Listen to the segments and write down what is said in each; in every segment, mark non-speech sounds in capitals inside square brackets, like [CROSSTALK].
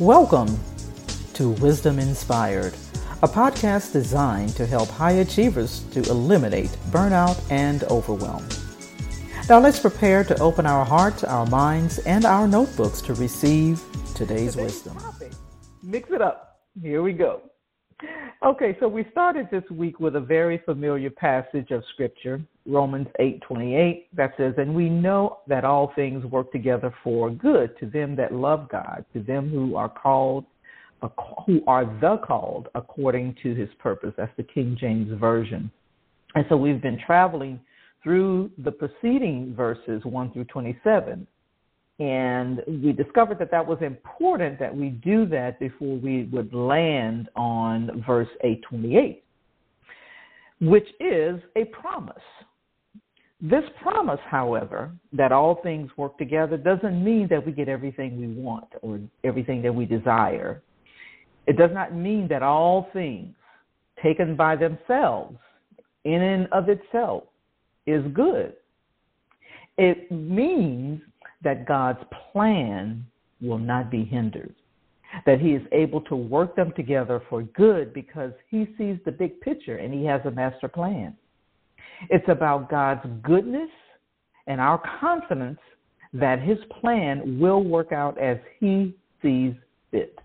Welcome to Wisdom Inspired, a podcast designed to help high achievers to eliminate burnout and overwhelm. Now let's prepare to open our hearts, our minds, and our notebooks to receive today's wisdom. Mix it up. Here we go. Okay, so we started this week with a very familiar passage of scripture, Romans 8:28, that says, "And we know that all things work together for good to them that love God, to them who are called who are the called according to his purpose." That's the King James version. And so we've been traveling through the preceding verses 1 through 27 and we discovered that that was important that we do that before we would land on verse 828, which is a promise. This promise, however, that all things work together doesn't mean that we get everything we want or everything that we desire. It does not mean that all things taken by themselves, in and of itself, is good. It means that God's plan will not be hindered, that He is able to work them together for good because He sees the big picture and He has a master plan. It's about God's goodness and our confidence that His plan will work out as He sees fit.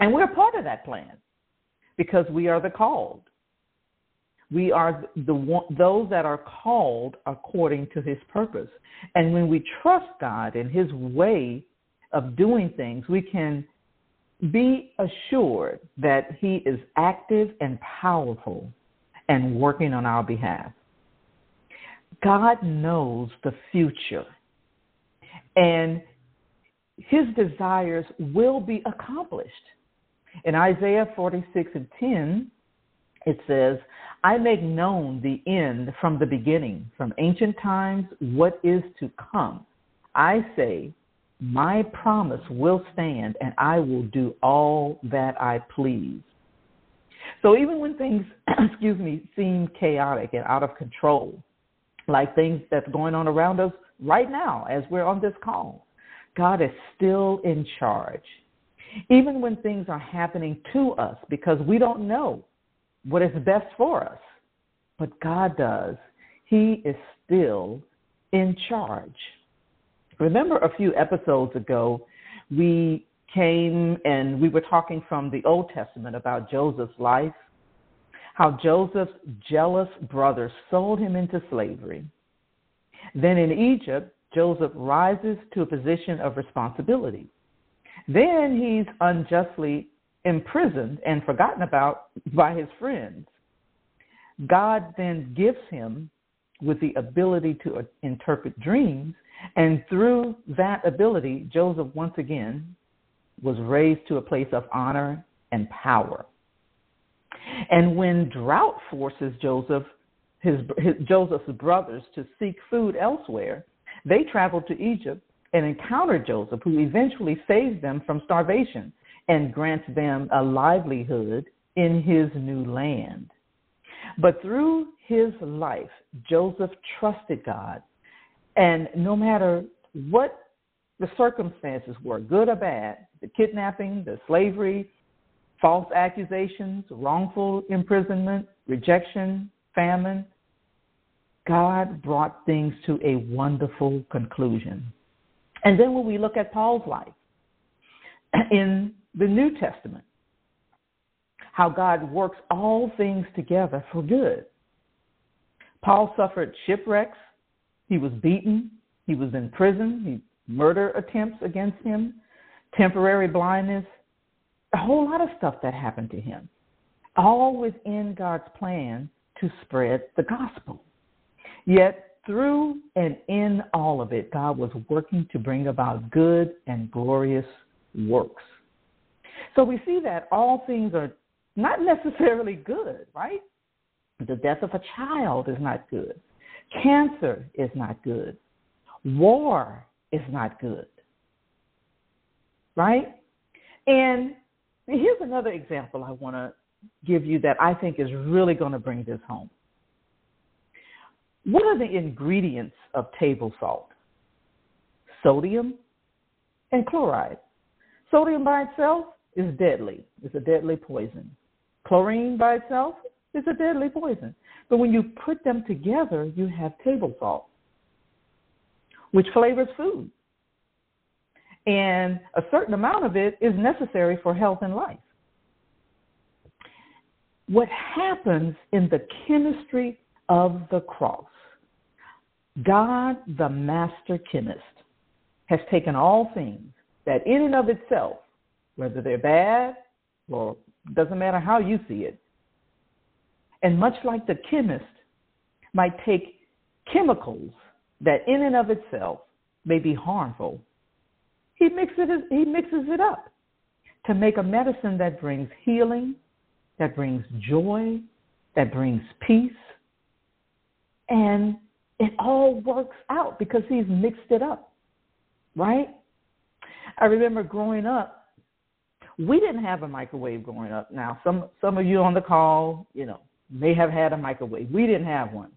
And we're part of that plan because we are the called. We are the those that are called according to his purpose. And when we trust God and his way of doing things, we can be assured that he is active and powerful and working on our behalf. God knows the future and his desires will be accomplished. In Isaiah 46 and 10, it says, I make known the end from the beginning, from ancient times, what is to come. I say, my promise will stand, and I will do all that I please. So even when things, [CLEARS THROAT] excuse me, seem chaotic and out of control, like things that's going on around us right now as we're on this call, God is still in charge. Even when things are happening to us because we don't know what is best for us. But God does. He is still in charge. Remember a few episodes ago, we came and we were talking from the Old Testament about Joseph's life, how Joseph's jealous brothers sold him into slavery. Then in Egypt, Joseph rises to a position of responsibility. Then he's unjustly imprisoned and forgotten about by his friends. God then gives him with the ability to uh, interpret dreams, and through that ability, Joseph once again was raised to a place of honor and power. And when drought forces Joseph, his, his, Joseph's brothers to seek food elsewhere, they traveled to Egypt and encountered Joseph, who eventually saves them from starvation and grants them a livelihood in his new land. But through his life, Joseph trusted God. And no matter what the circumstances were, good or bad, the kidnapping, the slavery, false accusations, wrongful imprisonment, rejection, famine, God brought things to a wonderful conclusion. And then when we look at Paul's life, in the New Testament, how God works all things together for good. Paul suffered shipwrecks, he was beaten, he was in prison, he murder attempts against him, temporary blindness, a whole lot of stuff that happened to him. All within God's plan to spread the gospel. Yet through and in all of it, God was working to bring about good and glorious works. So we see that all things are not necessarily good, right? The death of a child is not good. Cancer is not good. War is not good. Right? And here's another example I want to give you that I think is really going to bring this home. What are the ingredients of table salt? Sodium and chloride. Sodium by itself is deadly. It's a deadly poison. Chlorine by itself is a deadly poison. But when you put them together, you have table salt, which flavors food. And a certain amount of it is necessary for health and life. What happens in the chemistry of the cross, God, the master chemist, has taken all things that in and of itself, whether they're bad or doesn't matter how you see it, and much like the chemist might take chemicals that in and of itself may be harmful, he mixes it, he mixes it up to make a medicine that brings healing, that brings joy, that brings peace. And it all works out because he's mixed it up, right? I remember growing up, we didn't have a microwave growing up. Now, some some of you on the call, you know, may have had a microwave. We didn't have one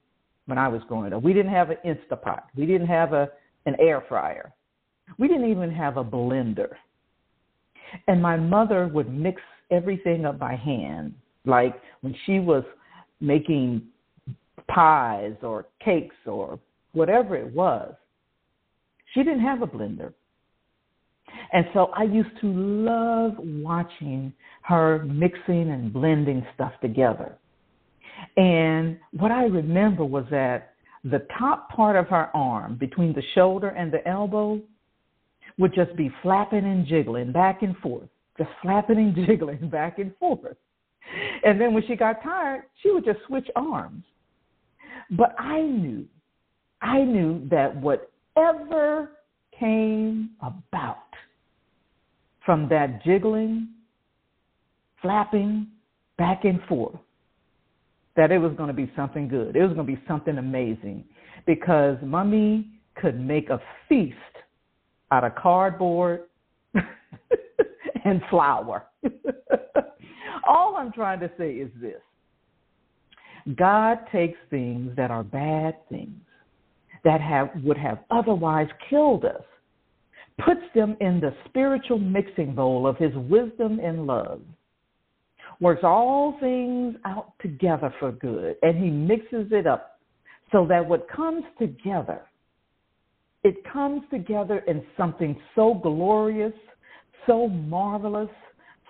when I was growing up. We didn't have an Instapot. We didn't have a an air fryer. We didn't even have a blender. And my mother would mix everything up by hand. Like when she was making pies or cakes or whatever it was, she didn't have a blender. And so I used to love watching her mixing and blending stuff together. And what I remember was that the top part of her arm, between the shoulder and the elbow, would just be flapping and jiggling back and forth, just flapping and [LAUGHS] jiggling back and forth. And then when she got tired, she would just switch arms. But I knew, I knew that whatever came about from that jiggling, flapping back and forth, that it was going to be something good. It was going to be something amazing because mommy could make a feast out of cardboard [LAUGHS] and flour. [LAUGHS] All I'm trying to say is this God takes things that are bad things that have would have otherwise killed us, puts them in the spiritual mixing bowl of his wisdom and love, works all things out together for good, and he mixes it up so that what comes together, it comes together in something so glorious, so marvelous,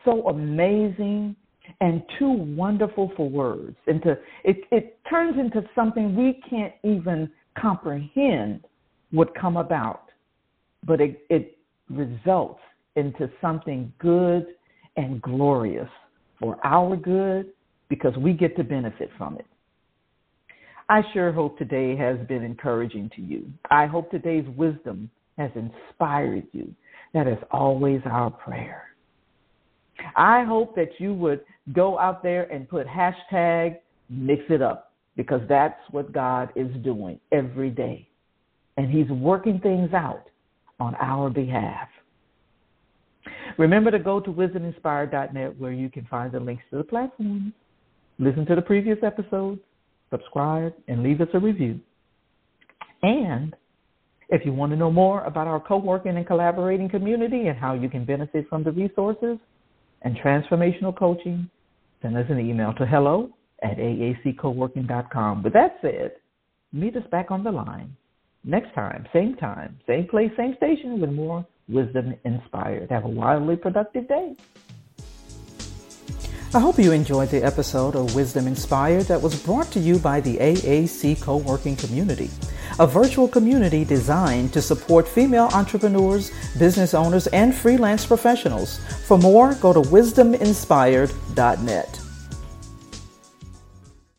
so amazing, and too wonderful for words. Into it, it turns into something we can't even comprehend would come about, but it, it results into something good and glorious for our good because we get to benefit from it. I sure hope today has been encouraging to you. I hope today's wisdom has inspired you. That is always our prayer. I hope that you would go out there and put hashtag mix it up because that's what God is doing every day. And He's working things out on our behalf. Remember to go to wisdominspired.net where you can find the links to the platforms, listen to the previous episodes, subscribe, and leave us a review. And if you want to know more about our co-working and collaborating community and how you can benefit from the resources and transformational coaching, send us an email to hello at aaccoworking.com. With that said, meet us back on the line next time, same time, same place, same station with more wisdom inspired. Have a wildly productive day. I hope you enjoyed the episode of Wisdom Inspired that was brought to you by the AAC Co working community, a virtual community designed to support female entrepreneurs, business owners, and freelance professionals. For more, go to wisdominspired.net.